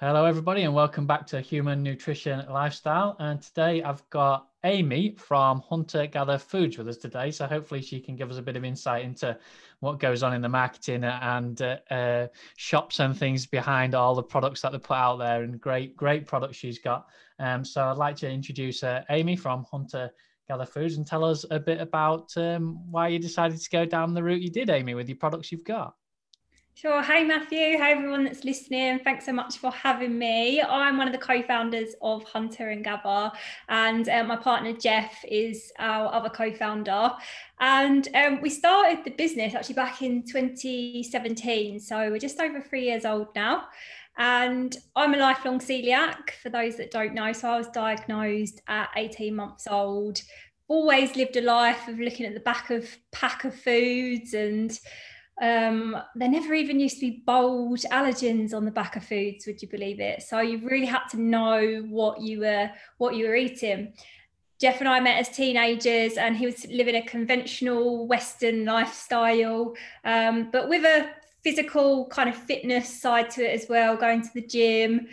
Hello, everybody, and welcome back to Human Nutrition Lifestyle. And today I've got Amy from Hunter Gather Foods with us today. So hopefully she can give us a bit of insight into what goes on in the marketing and uh, uh, shops and things behind all the products that they put out there. And great, great products she's got. Um, so I'd like to introduce uh, Amy from Hunter Gather Foods and tell us a bit about um, why you decided to go down the route you did, Amy, with your products you've got. Sure. Hi, Matthew. Hi, everyone that's listening. Thanks so much for having me. I'm one of the co founders of Hunter and Gather, and uh, my partner Jeff is our other co founder. And um, we started the business actually back in 2017. So we're just over three years old now. And I'm a lifelong celiac, for those that don't know. So I was diagnosed at 18 months old. Always lived a life of looking at the back of pack of foods and um, there never even used to be bold allergens on the back of foods, would you believe it? So you really had to know what you were what you were eating. Jeff and I met as teenagers, and he was living a conventional Western lifestyle, um, but with a physical kind of fitness side to it as well, going to the gym.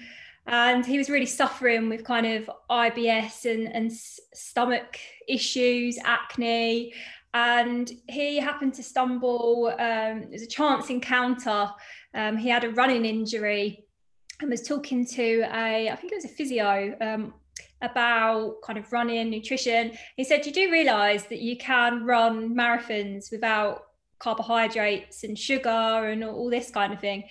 And he was really suffering with kind of IBS and, and stomach issues, acne and he happened to stumble. Um, it was a chance encounter. Um, he had a running injury and was talking to a, I think it was a physio um, about kind of running, nutrition. He said, You do realize that you can run marathons without carbohydrates and sugar and all this kind of thing.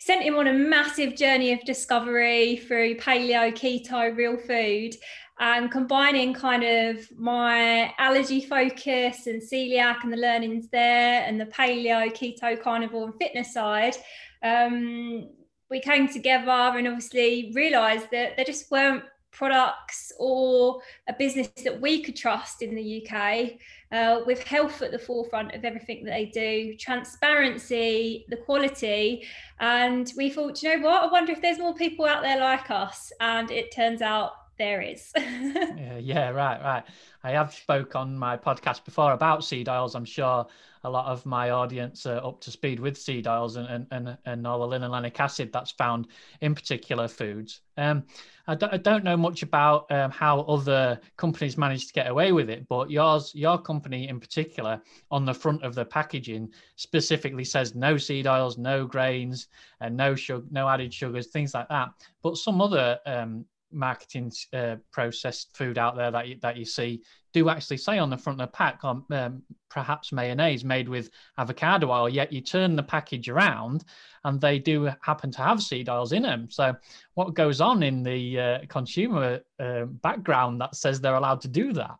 Sent him on a massive journey of discovery through paleo, keto, real food and combining kind of my allergy focus and celiac and the learnings there and the paleo keto carnivore and fitness side um, we came together and obviously realized that there just weren't products or a business that we could trust in the uk uh, with health at the forefront of everything that they do transparency the quality. And we thought you know what? I wonder if there's more people out there like us. And it turns out there is. yeah, yeah, right, right. I have spoke on my podcast before about seed oils. I'm sure a lot of my audience are up to speed with seed oils and and and, and linolenic acid that's found in particular foods. Um, I don't, I don't know much about um, how other companies manage to get away with it, but yours, your company in particular, on the front of the packaging specifically says no seed oils, no grains, and no sugar, no added sugars, things like that. But some other um, marketing uh, processed food out there that you, that you see do actually say on the front of the pack um, um, perhaps mayonnaise made with avocado oil yet you turn the package around and they do happen to have seed oils in them so what goes on in the uh, consumer uh, background that says they're allowed to do that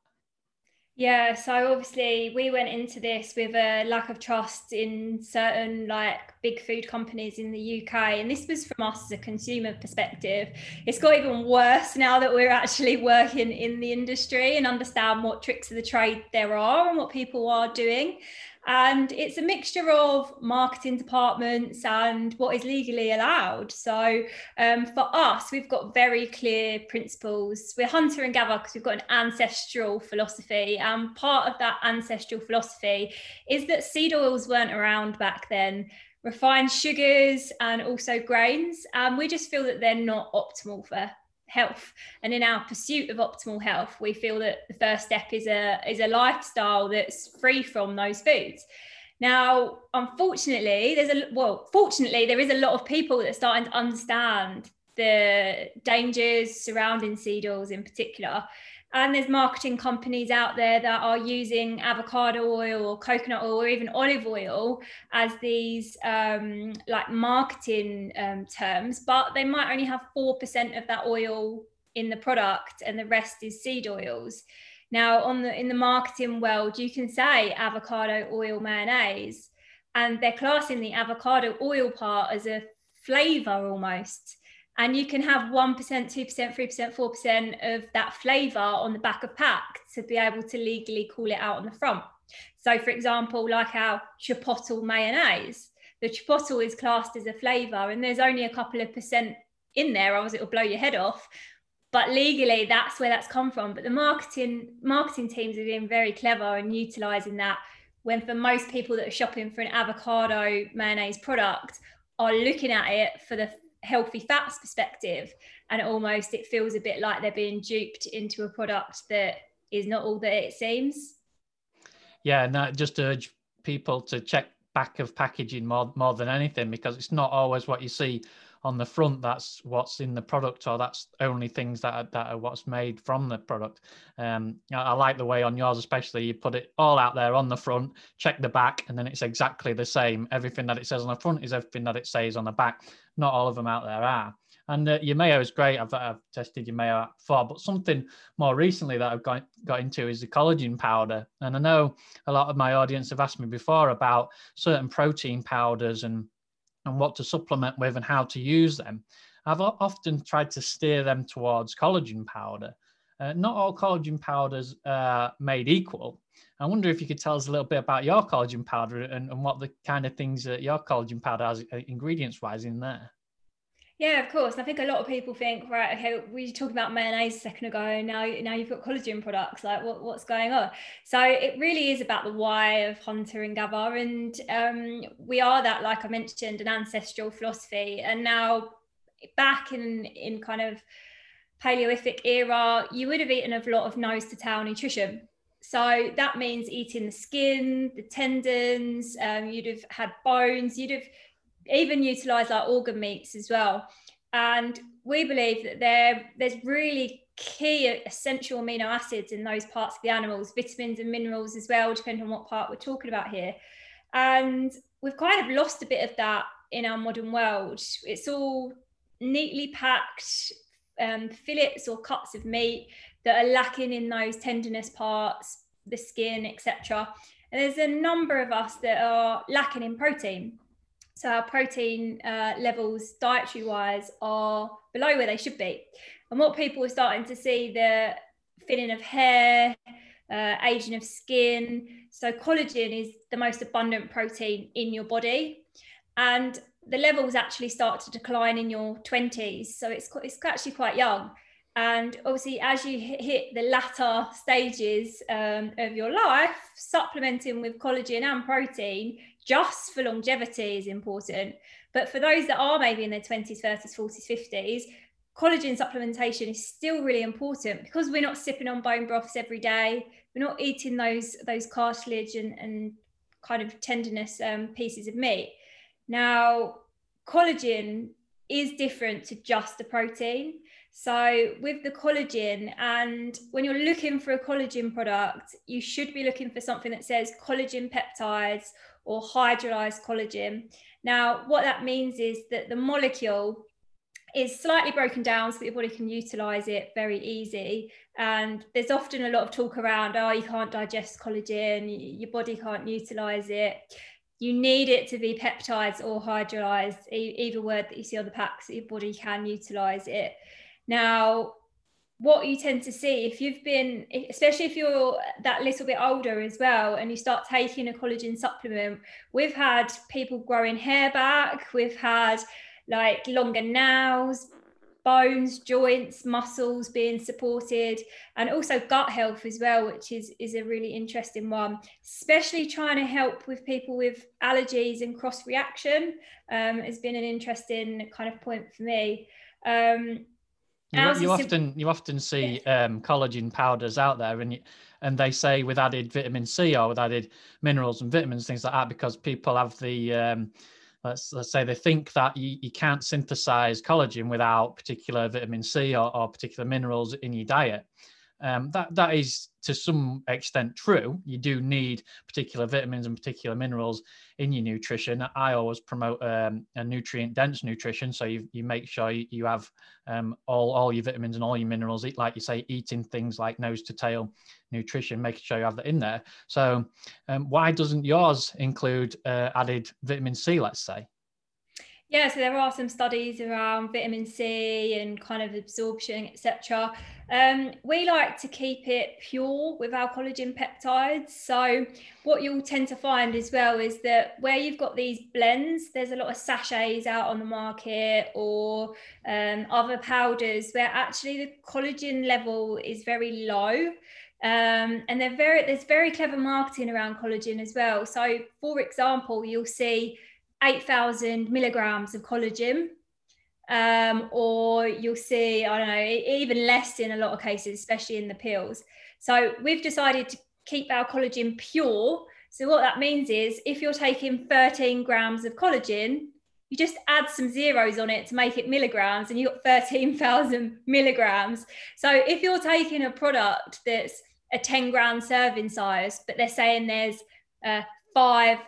yeah, so obviously we went into this with a lack of trust in certain like big food companies in the UK. And this was from us as a consumer perspective. It's got even worse now that we're actually working in the industry and understand what tricks of the trade there are and what people are doing and it's a mixture of marketing departments and what is legally allowed. So um, for us, we've got very clear principles. We're hunter and gather because we've got an ancestral philosophy, and part of that ancestral philosophy is that seed oils weren't around back then. Refined sugars and also grains, and we just feel that they're not optimal for health. And in our pursuit of optimal health we feel that the first step is a is a lifestyle that's free from those foods. Now unfortunately there's a well fortunately there is a lot of people that are starting to understand the dangers surrounding seed oils in particular and there's marketing companies out there that are using avocado oil or coconut oil or even olive oil as these um, like marketing um, terms, but they might only have 4% of that oil in the product and the rest is seed oils. Now, on the in the marketing world, you can say avocado oil mayonnaise, and they're classing the avocado oil part as a flavor almost and you can have 1%, 2%, 3%, 4% of that flavor on the back of pack to be able to legally call it out on the front. So, for example, like our chipotle mayonnaise, the chipotle is classed as a flavor, and there's only a couple of percent in there, or it'll blow your head off. But legally, that's where that's come from. But the marketing marketing teams are being very clever and utilizing that. When for most people that are shopping for an avocado mayonnaise product are looking at it for the healthy fats perspective and almost it feels a bit like they're being duped into a product that is not all that it seems. Yeah and i just urge people to check back of packaging more more than anything because it's not always what you see on the front that's what's in the product or that's only things that are, that are what's made from the product um, I, I, like the way on yours especially you put it all out there on the front check the back and then it's exactly the same everything that it says on the front is everything that it says on the back not all of them out there are and uh, your mayo is great. I've, I've tested your mayo before, but something more recently that I've got, got into is the collagen powder. And I know a lot of my audience have asked me before about certain protein powders and and what to supplement with and how to use them. I've often tried to steer them towards collagen powder. Uh, not all collagen powders are made equal. I wonder if you could tell us a little bit about your collagen powder and, and what the kind of things that your collagen powder has uh, ingredients wise in there. Yeah, of course. I think a lot of people think, right, okay, we were talking about mayonnaise a second ago, now now you've got collagen products. Like, what, what's going on? So it really is about the why of Hunter and Gather, and um, we are that, like I mentioned, an ancestral philosophy, and now back in in kind of Paleolithic era, you would have eaten a lot of nose to tail nutrition. So that means eating the skin, the tendons. Um, you'd have had bones. You'd have even utilize our organ meats as well. And we believe that there, there's really key essential amino acids in those parts of the animals, vitamins and minerals as well, depending on what part we're talking about here. And we've kind of lost a bit of that in our modern world. It's all neatly packed um, fillets or cuts of meat that are lacking in those tenderness parts, the skin, etc. And there's a number of us that are lacking in protein. So our protein uh, levels dietary wise are below where they should be. And what people are starting to see the thinning of hair, uh, aging of skin. So collagen is the most abundant protein in your body. And the levels actually start to decline in your 20s. So it's, it's actually quite young. And obviously, as you hit the latter stages um, of your life, supplementing with collagen and protein just for longevity is important. But for those that are maybe in their 20s, 30s, 40s, 50s, collagen supplementation is still really important because we're not sipping on bone broths every day. We're not eating those those cartilage and, and kind of tenderness um, pieces of meat. Now, collagen is different to just the protein. So, with the collagen, and when you're looking for a collagen product, you should be looking for something that says collagen peptides or hydrolyzed collagen. Now, what that means is that the molecule is slightly broken down so that your body can utilize it very easy. And there's often a lot of talk around, oh, you can't digest collagen, your body can't utilize it. You need it to be peptides or hydrolyzed, either word that you see on the packs, your body can utilize it. Now, what you tend to see if you've been especially if you're that little bit older as well and you start taking a collagen supplement. We've had people growing hair back. We've had like longer nails bones joints muscles being supported and also gut health as well which is is a really interesting one especially trying to help with people with allergies and cross reaction um, has been an interesting kind of point for me. Um, you, you often you often see um, collagen powders out there, and you, and they say with added vitamin C or with added minerals and vitamins, things like that, because people have the um, let's let's say they think that you, you can't synthesize collagen without particular vitamin C or, or particular minerals in your diet. Um, that that is to some extent true. You do need particular vitamins and particular minerals in your nutrition. I always promote um, a nutrient dense nutrition, so you, you make sure you, have um, all all your vitamins and all your minerals. Like you say, eating things like nose to tail nutrition, making sure you have that in there. So um, why doesn't yours include uh, added vitamin C? Let's say. Yeah, so there are some studies around vitamin C and kind of absorption, etc. Um, we like to keep it pure with our collagen peptides. So what you'll tend to find as well is that where you've got these blends, there's a lot of sachets out on the market or um, other powders where actually the collagen level is very low. Um, and they're very there's very clever marketing around collagen as well. So for example, you'll see 8,000 milligrams of collagen. um, or you'll see, I don't know, even less in a lot of cases, especially in the pills. So we've decided to keep our collagen pure. So what that means is if you're taking 13 grams of collagen, you just add some zeros on it to make it milligrams and you've got 13,000 milligrams. So if you're taking a product that's a 10 gram serving size, but they're saying there's uh, five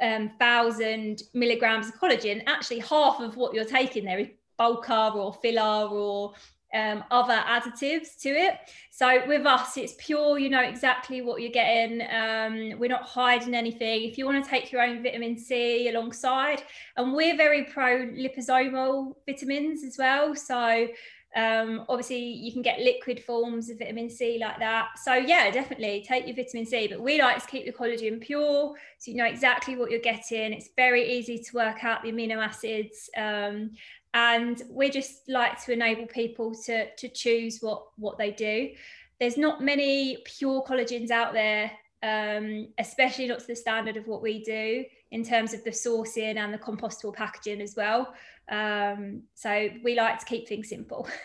um, thousand milligrams of collagen, actually half of what you're taking there is bulkar or filler or um, other additives to it. So with us, it's pure, you know exactly what you're getting. Um, we're not hiding anything. If you want to take your own vitamin C alongside, and we're very pro liposomal vitamins as well. So um, obviously, you can get liquid forms of vitamin C like that. So, yeah, definitely take your vitamin C. But we like to keep the collagen pure so you know exactly what you're getting. It's very easy to work out the amino acids. Um, and we just like to enable people to, to choose what, what they do. There's not many pure collagens out there, um, especially not to the standard of what we do in terms of the sourcing and the compostable packaging as well. Um, so we like to keep things simple.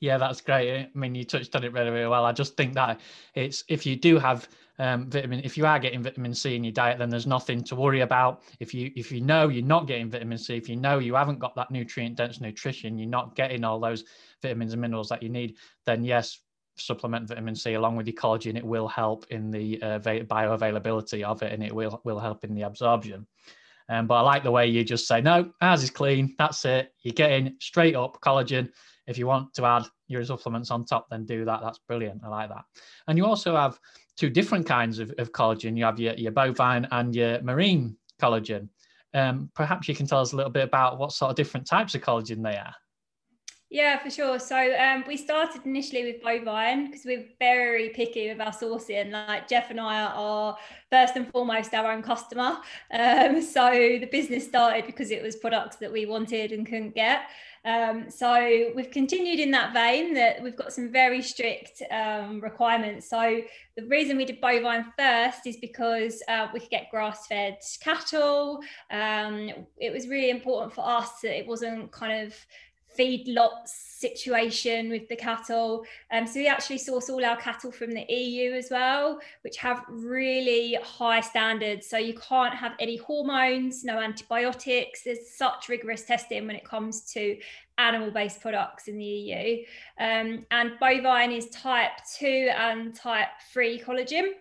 Yeah, that's great. I mean, you touched on it really, really well. I just think that it's if you do have um, vitamin, if you are getting vitamin C in your diet, then there's nothing to worry about. If you if you know you're not getting vitamin C, if you know you haven't got that nutrient dense nutrition, you're not getting all those vitamins and minerals that you need, then yes, supplement vitamin C along with your collagen. It will help in the uh, bioavailability of it, and it will will help in the absorption. Um, but I like the way you just say, no, ours is clean. That's it. You're getting straight up collagen. If you want to add your supplements on top, then do that. That's brilliant. I like that. And you also have two different kinds of, of collagen. You have your, your bovine and your marine collagen. Um, perhaps you can tell us a little bit about what sort of different types of collagen they are. Yeah, for sure. So um, we started initially with bovine because we're very picky with our sourcing. Like Jeff and I are first and foremost our own customer. Um, so the business started because it was products that we wanted and couldn't get. Um, so we've continued in that vein that we've got some very strict um, requirements. So the reason we did bovine first is because uh, we could get grass-fed cattle. Um, it was really important for us that it wasn't kind of feedlot situation with the cattle. Um, so we actually source all our cattle from the EU as well, which have really high standards. So you can't have any hormones, no antibiotics. There's such rigorous testing when it comes to animal-based products in the EU. Um, and bovine is type 2 and type 3 collagen.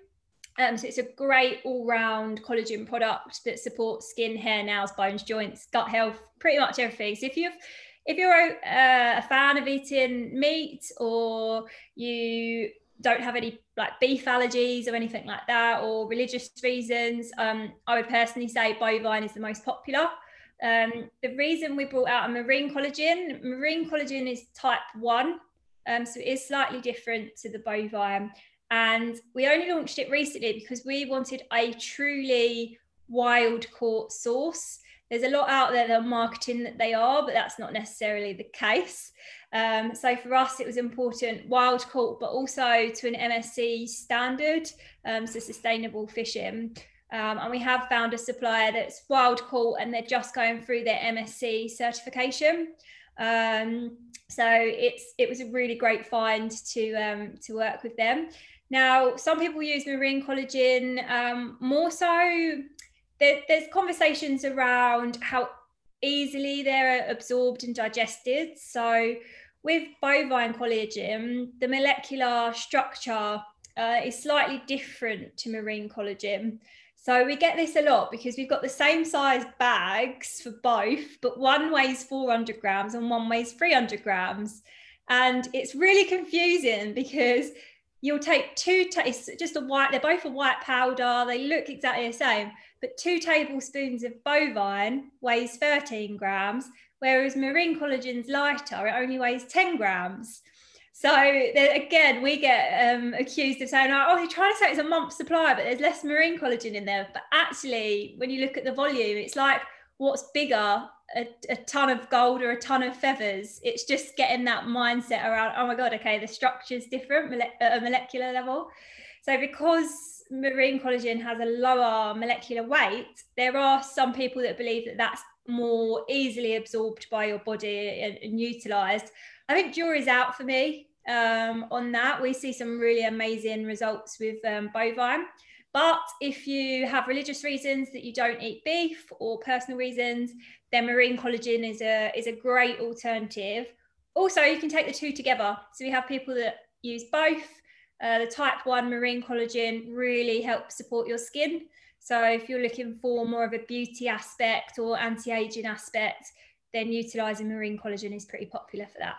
Um, so it's a great all-round collagen product that supports skin, hair, nails, bones, joints, gut health, pretty much everything. So if you've if you're a, a fan of eating meat or you don't have any like beef allergies or anything like that or religious reasons um, i would personally say bovine is the most popular. Um, the reason we brought out a marine collagen marine collagen is type 1 um, so it is slightly different to the bovine. And we only launched it recently because we wanted a truly wild caught source there's a lot out there that are marketing that they are, but that's not necessarily the case. Um, so for us, it was important wild caught, but also to an MSC standard, um, so sustainable fishing. Um, and we have found a supplier that's wild caught and they're just going through their MSC certification. Um, so it's it was a really great find to um, to work with them. Now, some people use marine collagen um, more so there, there's conversations around how easily they're absorbed and digested. So with bovine collagen, the molecular structure uh, is slightly different to marine collagen. So we get this a lot because we've got the same size bags for both, but one weighs 400 grams and one weighs 300 grams. And it's really confusing because you'll take two, it's just a white, they're both a white powder, they look exactly the same, but two tablespoons of bovine weighs 13 grams, whereas marine collagen's lighter, it only weighs 10 grams. So again, we get um, accused of saying, "Oh, you're trying to say it's a month supply, but there's less marine collagen in there." But actually, when you look at the volume, it's like what's bigger, a, a ton of gold or a ton of feathers. It's just getting that mindset around, "Oh my god, okay, the structure's different at a molecular level." So because marine collagen has a lower molecular weight, there are some people that believe that that's more easily absorbed by your body and, and utilized. I think jury's out for me um, on that. We see some really amazing results with um, bovine. But if you have religious reasons that you don't eat beef or personal reasons, then marine collagen is a is a great alternative. Also, you can take the two together. So we have people that use both. Uh, the type 1 marine collagen really helps support your skin. So if you're looking for more of a beauty aspect or anti-aging aspect, then utilizing marine collagen is pretty popular for that.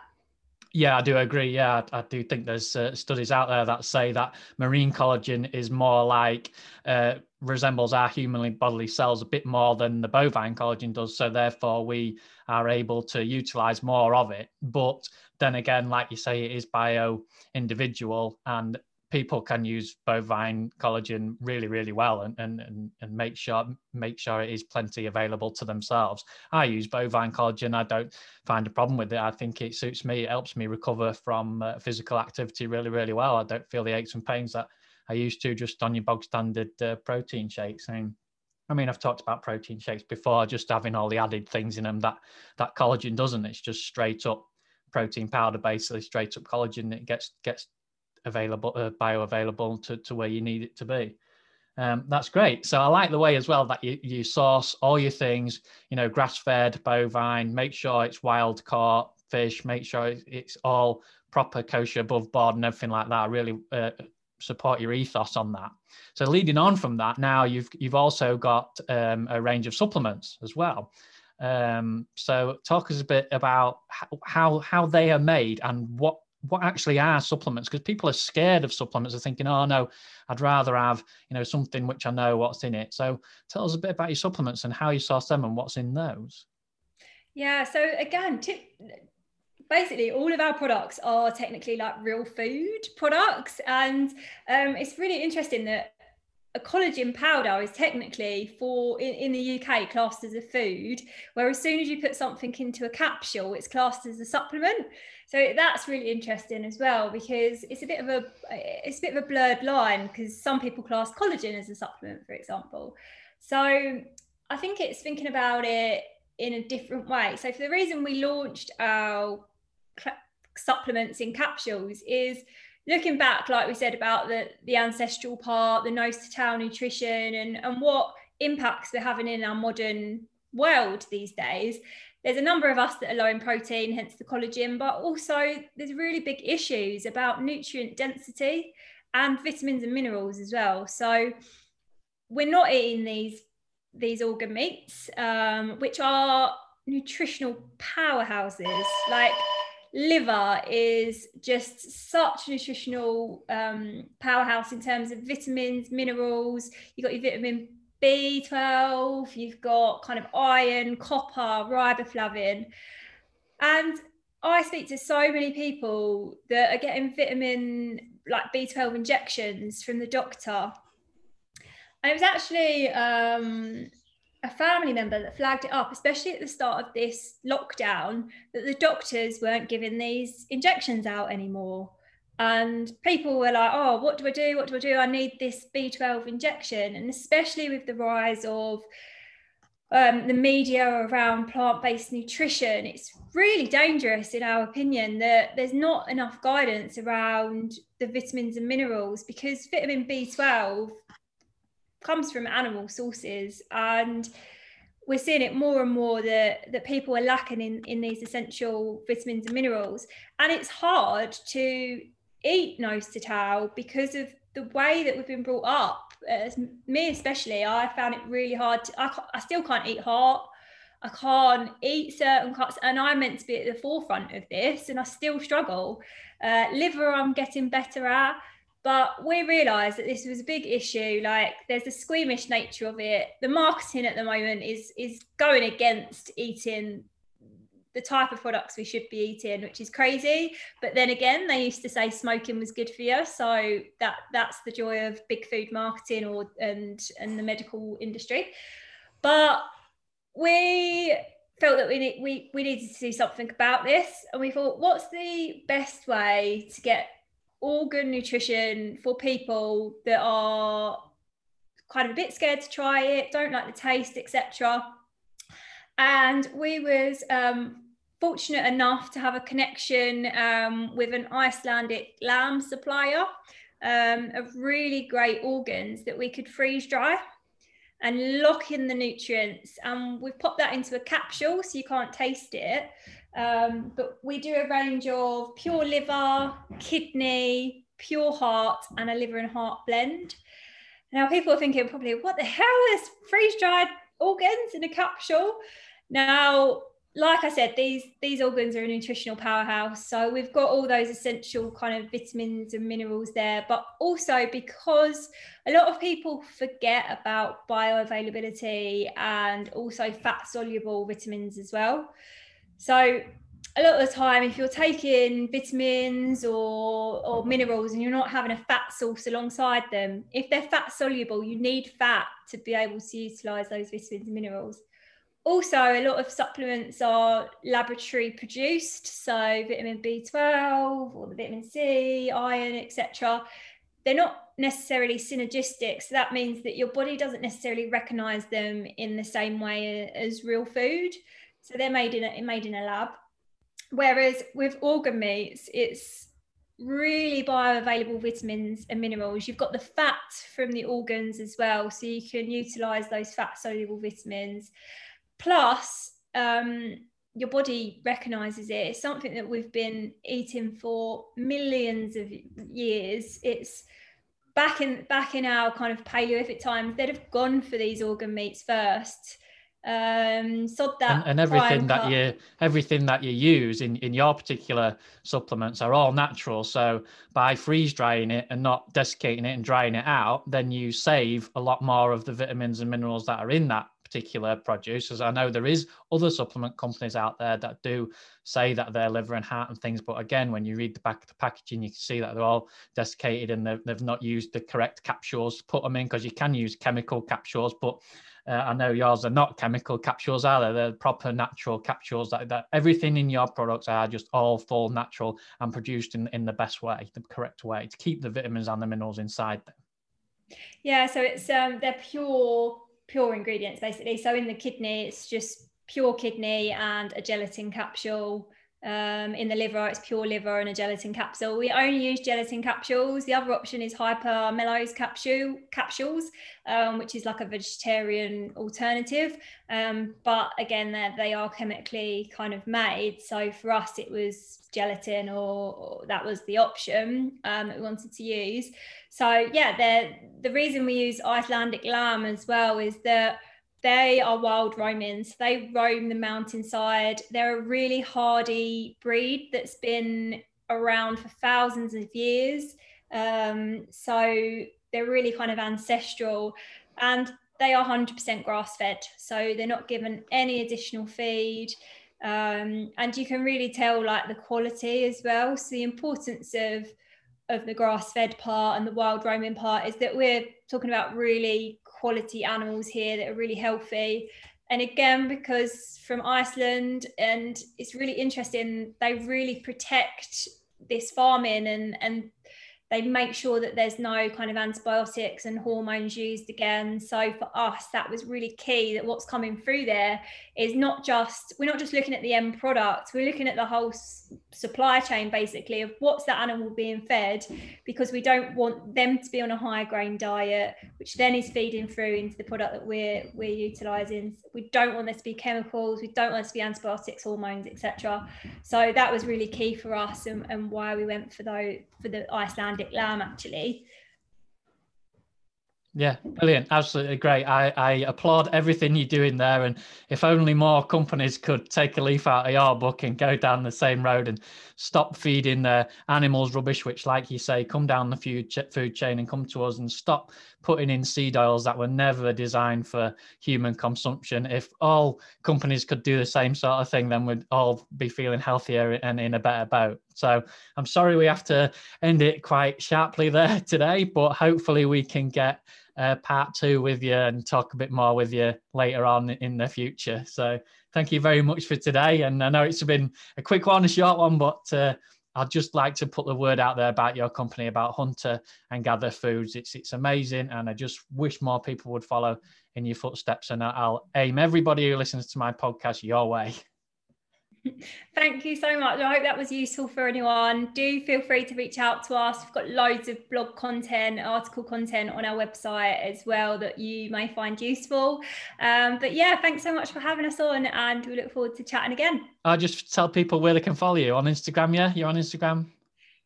Yeah, I do agree. Yeah, I, I do think there's uh, studies out there that say that marine collagen is more like uh, resembles our humanly bodily cells a bit more than the bovine collagen does. So therefore, we are able to utilize more of it. But then again, like you say, it is bio individual, and people can use bovine collagen really really well and, and and and make sure make sure it is plenty available to themselves. I use bovine collagen. I don't find a problem with it. I think it suits me. It helps me recover from uh, physical activity really really well. I don't feel the aches and pains that i used to just on your bog standard uh, protein shakes. And I mean, I've talked about protein shakes before, just having all the added things in them that that collagen doesn't. It's just straight up protein powder, basically straight up collagen. It gets gets available, uh, bioavailable to, to where you need it to be. Um, that's great. So I like the way as well that you, you source all your things, you know, grass fed, bovine, make sure it's wild caught fish, make sure it's all proper kosher above board and everything like that. Really uh, support your ethos on that. So leading on from that, now you've you've also got um, a range of supplements as well. Um, so talk us a bit about how how they are made and what what actually are supplements because people are scared of supplements. Are thinking oh no i'd rather have you know something which i know what's in it. So tell us a bit about your supplements and how you source them and what's in those. Yeah so again basically all of our products are technically like real food products and um, it's really interesting that a collagen powder is technically for in, in, the UK classed as a food, where as soon as you put something into a capsule, it's classed as a supplement. So that's really interesting as well because it's a bit of a it's a bit of a blurred line because some people class collagen as a supplement, for example. So I think it's thinking about it in a different way. So for the reason we launched our supplements in capsules is looking back, like we said about the, the ancestral part, the nose to tail nutrition, and, and what impacts they're having in our modern world these days. There's a number of us that are low in protein, hence the collagen, but also there's really big issues about nutrient density and vitamins and minerals as well. So we're not eating these these organ meats, um, which are nutritional powerhouses. Like liver is just such a nutritional um, powerhouse in terms of vitamins, minerals. You've got your vitamin B12, you've got kind of iron, copper, riboflavin. And I speak to so many people that are getting vitamin like B12 injections from the doctor. And it was actually um, a family member that flagged it up, especially at the start of this lockdown, that the doctors weren't giving these injections out anymore. And people were like, oh, what do I do? What do I do? I need this B12 injection. And especially with the rise of um, the media around plant based nutrition, it's really dangerous, in our opinion, that there's not enough guidance around the vitamins and minerals because vitamin B12 comes from animal sources and we're seeing it more and more that that people are lacking in in these essential vitamins and minerals. And it's hard to eat nose to tail because of the way that we've been brought up. As me especially i found it really hard to, I, I still can't eat heart. I can't eat certain cuts and i'm meant to be at the forefront of this and i still struggle. Uh, liver i'm getting better at but we realised that this was a big issue. Like there's a squeamish nature of it. The marketing at the moment is is going against eating the type of products we should be eating, which is crazy. But then again, they used to say smoking was good for you, so that that's the joy of big food marketing or and and the medical industry. But we felt that we need, we we needed to do something about this, and we thought, what's the best way to get all good nutrition for people that are kind of a bit scared to try it, don't like the taste, etc. and we was um, fortunate enough to have a connection um, with an Icelandic lamb supplier um, of really great organs that we could freeze dry and lock in the nutrients. And we've popped that into a capsule so you can't taste it. Um, but we do a range of pure liver, kidney, pure heart, and a liver and heart blend. Now, people are thinking probably, what the hell is freeze dried organs in a capsule? Now, like I said, these these organs are a nutritional powerhouse. So we've got all those essential kind of vitamins and minerals there, but also because a lot of people forget about bioavailability and also fat soluble vitamins as well. So a lot of the time, if you're taking vitamins or, or minerals and you're not having a fat source alongside them, if they're fat soluble, you need fat to be able to utilize those vitamins and minerals. Also a lot of supplements are laboratory produced so vitamin b12 or the vitamin c iron etc they're not necessarily synergistic so that means that your body doesn't necessarily recognize them in the same way as real food so they're made in a made in a lab whereas with organ meats it's really bioavailable vitamins and minerals you've got the fat from the organs as well so you can utilize those fat soluble vitamins Plus, um, your body recognizes it. It's something that we've been eating for millions of years. It's back in back in our kind of paleolithic times. They'd have gone for these organ meats first. Um, so that and, and everything that you everything that you use in in your particular supplements are all natural. So by freeze drying it and not desiccating it and drying it out, then you save a lot more of the vitamins and minerals that are in that particular produce, as I know there is other supplement companies out there that do say that they're liver and heart and things. But again, when you read the back of the packaging, you can see that they're all desiccated and they've, they've not used the correct capsules to put them in because you can use chemical capsules, but uh, I know yours are not chemical capsules, are they? They're proper natural capsules. That, that everything in your products are just all full natural and produced in, in the best way, the correct way to keep the vitamins and the minerals inside them. Yeah, so it's um, they're pure pure ingredients basically. So in the kidney, it's just pure kidney and a gelatin capsule. Um, in the liver, it's pure liver and a gelatin capsule. We only use gelatin capsules. The other option is Hypromellose capsule capsules, um, which is like a vegetarian alternative. Um, but again, they are chemically kind of made. So for us, it was gelatin, or, or that was the option um, we wanted to use. So yeah, the reason we use Icelandic lamb as well is that they are wild romans. They roam the mountainside. They're a really hardy breed that's been around for thousands of years. Um, so they're really kind of ancestral and they are 100% grass fed. So they're not given any additional feed. Um, and you can really tell like the quality as well. So the importance of of the grass fed part and the wild roaming part is that we're talking about really quality animals here that are really healthy. And again, because from Iceland, and it's really interesting, they really protect this farming and and they make sure that there's no kind of antibiotics and hormones used again. So for us, that was really key that what's coming through there is not just, we're not just looking at the end product, we're looking at the whole s- supply chain basically of what's that animal being fed because we don't want them to be on a high grain diet, which then is feeding through into the product that we're, we're utilizing. We don't want there to be chemicals, we don't want there to be antibiotics, hormones, etc. So that was really key for us and, and why we went for those for the Icelandic lamb actually. Yeah, brilliant. Absolutely great. I, I applaud everything you're doing there. And if only more companies could take a leaf out of your book and go down the same road and stop feeding their animals rubbish, which, like you say, come down the food, food chain and come to us and stop putting in seed oils that were never designed for human consumption. If all companies could do the same sort of thing, then we'd all be feeling healthier and in a better boat. So I'm sorry we have to end it quite sharply there today, but hopefully we can get uh, part two with you and talk a bit more with you later on in the future. So thank you very much for today. And I know it's been a quick one, a short one, but uh, I'd just like to put the word out there about your company, about Hunter and Gather Foods. It's it's amazing, and I just wish more people would follow in your footsteps. And I'll aim everybody who listens to my podcast your way. Thank you so much. I hope that was useful for anyone. Do feel free to reach out to us. We've got loads of blog content, article content on our website as well that you may find useful. Um, but yeah, thanks so much for having us on, and we look forward to chatting again. I'll just tell people where they can follow you on Instagram. Yeah, you're on Instagram.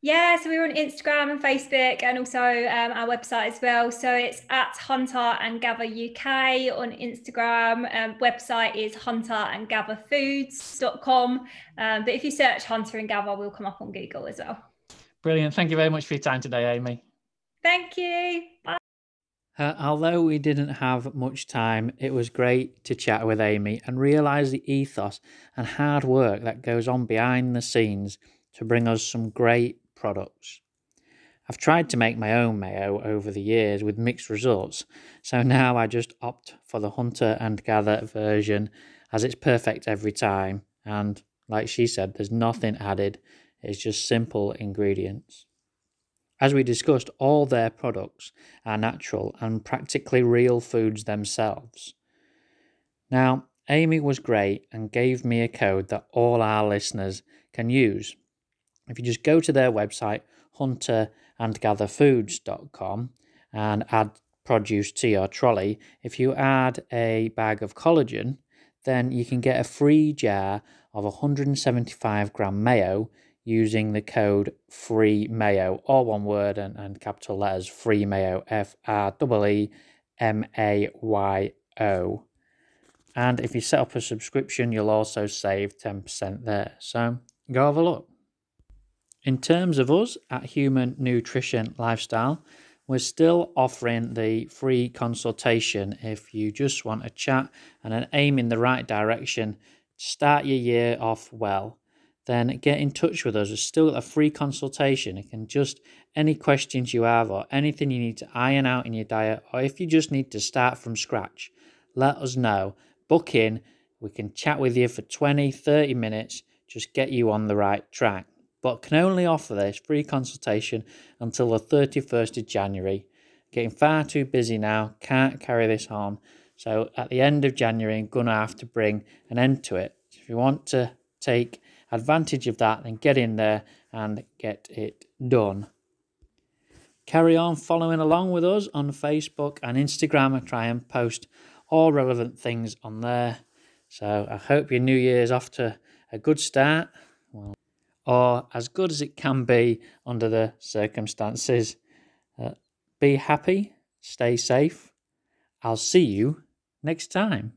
Yeah, so we're on Instagram and Facebook and also um, our website as well. So it's at Hunter and Gather UK on Instagram. Um, website is hunterandgatherfoods.com. Um, but if you search Hunter and Gather, we'll come up on Google as well. Brilliant. Thank you very much for your time today, Amy. Thank you. Bye. Uh, although we didn't have much time, it was great to chat with Amy and realise the ethos and hard work that goes on behind the scenes to bring us some great products. I've tried to make my own mayo over the years with mixed results, so now I just opt for the Hunter and Gather version as it's perfect every time. And like she said, there's nothing added, it's just simple ingredients. As we discussed, all their products are natural and practically real foods themselves. Now, Amy was great and gave me a code that all our listeners can use. If you just go to their website, hunterandgatherfoods.com, and add produce to your trolley, if you add a bag of collagen, then you can get a free jar of 175 gram mayo using the code free mayo, all one word and, and capital letters free mayo, F R E E M A Y O. And if you set up a subscription, you'll also save 10% there. So go have a look. In terms of us at Human Nutrition Lifestyle, we're still offering the free consultation if you just want a chat and an aim in the right direction start your year off well. Then get in touch with us. It's still a free consultation. It can just any questions you have or anything you need to iron out in your diet, or if you just need to start from scratch, let us know. Book in. We can chat with you for 20, 30 minutes, just get you on the right track but can only offer this free consultation until the 31st of January. Getting far too busy now, can't carry this on. So at the end of January, I'm going to have to bring an end to it. If you want to take advantage of that, then get in there and get it done. Carry on following along with us on Facebook and Instagram. I try and post all relevant things on there. So I hope your new year's off to a good start. Well, or as good as it can be under the circumstances. Uh, be happy, stay safe. I'll see you next time.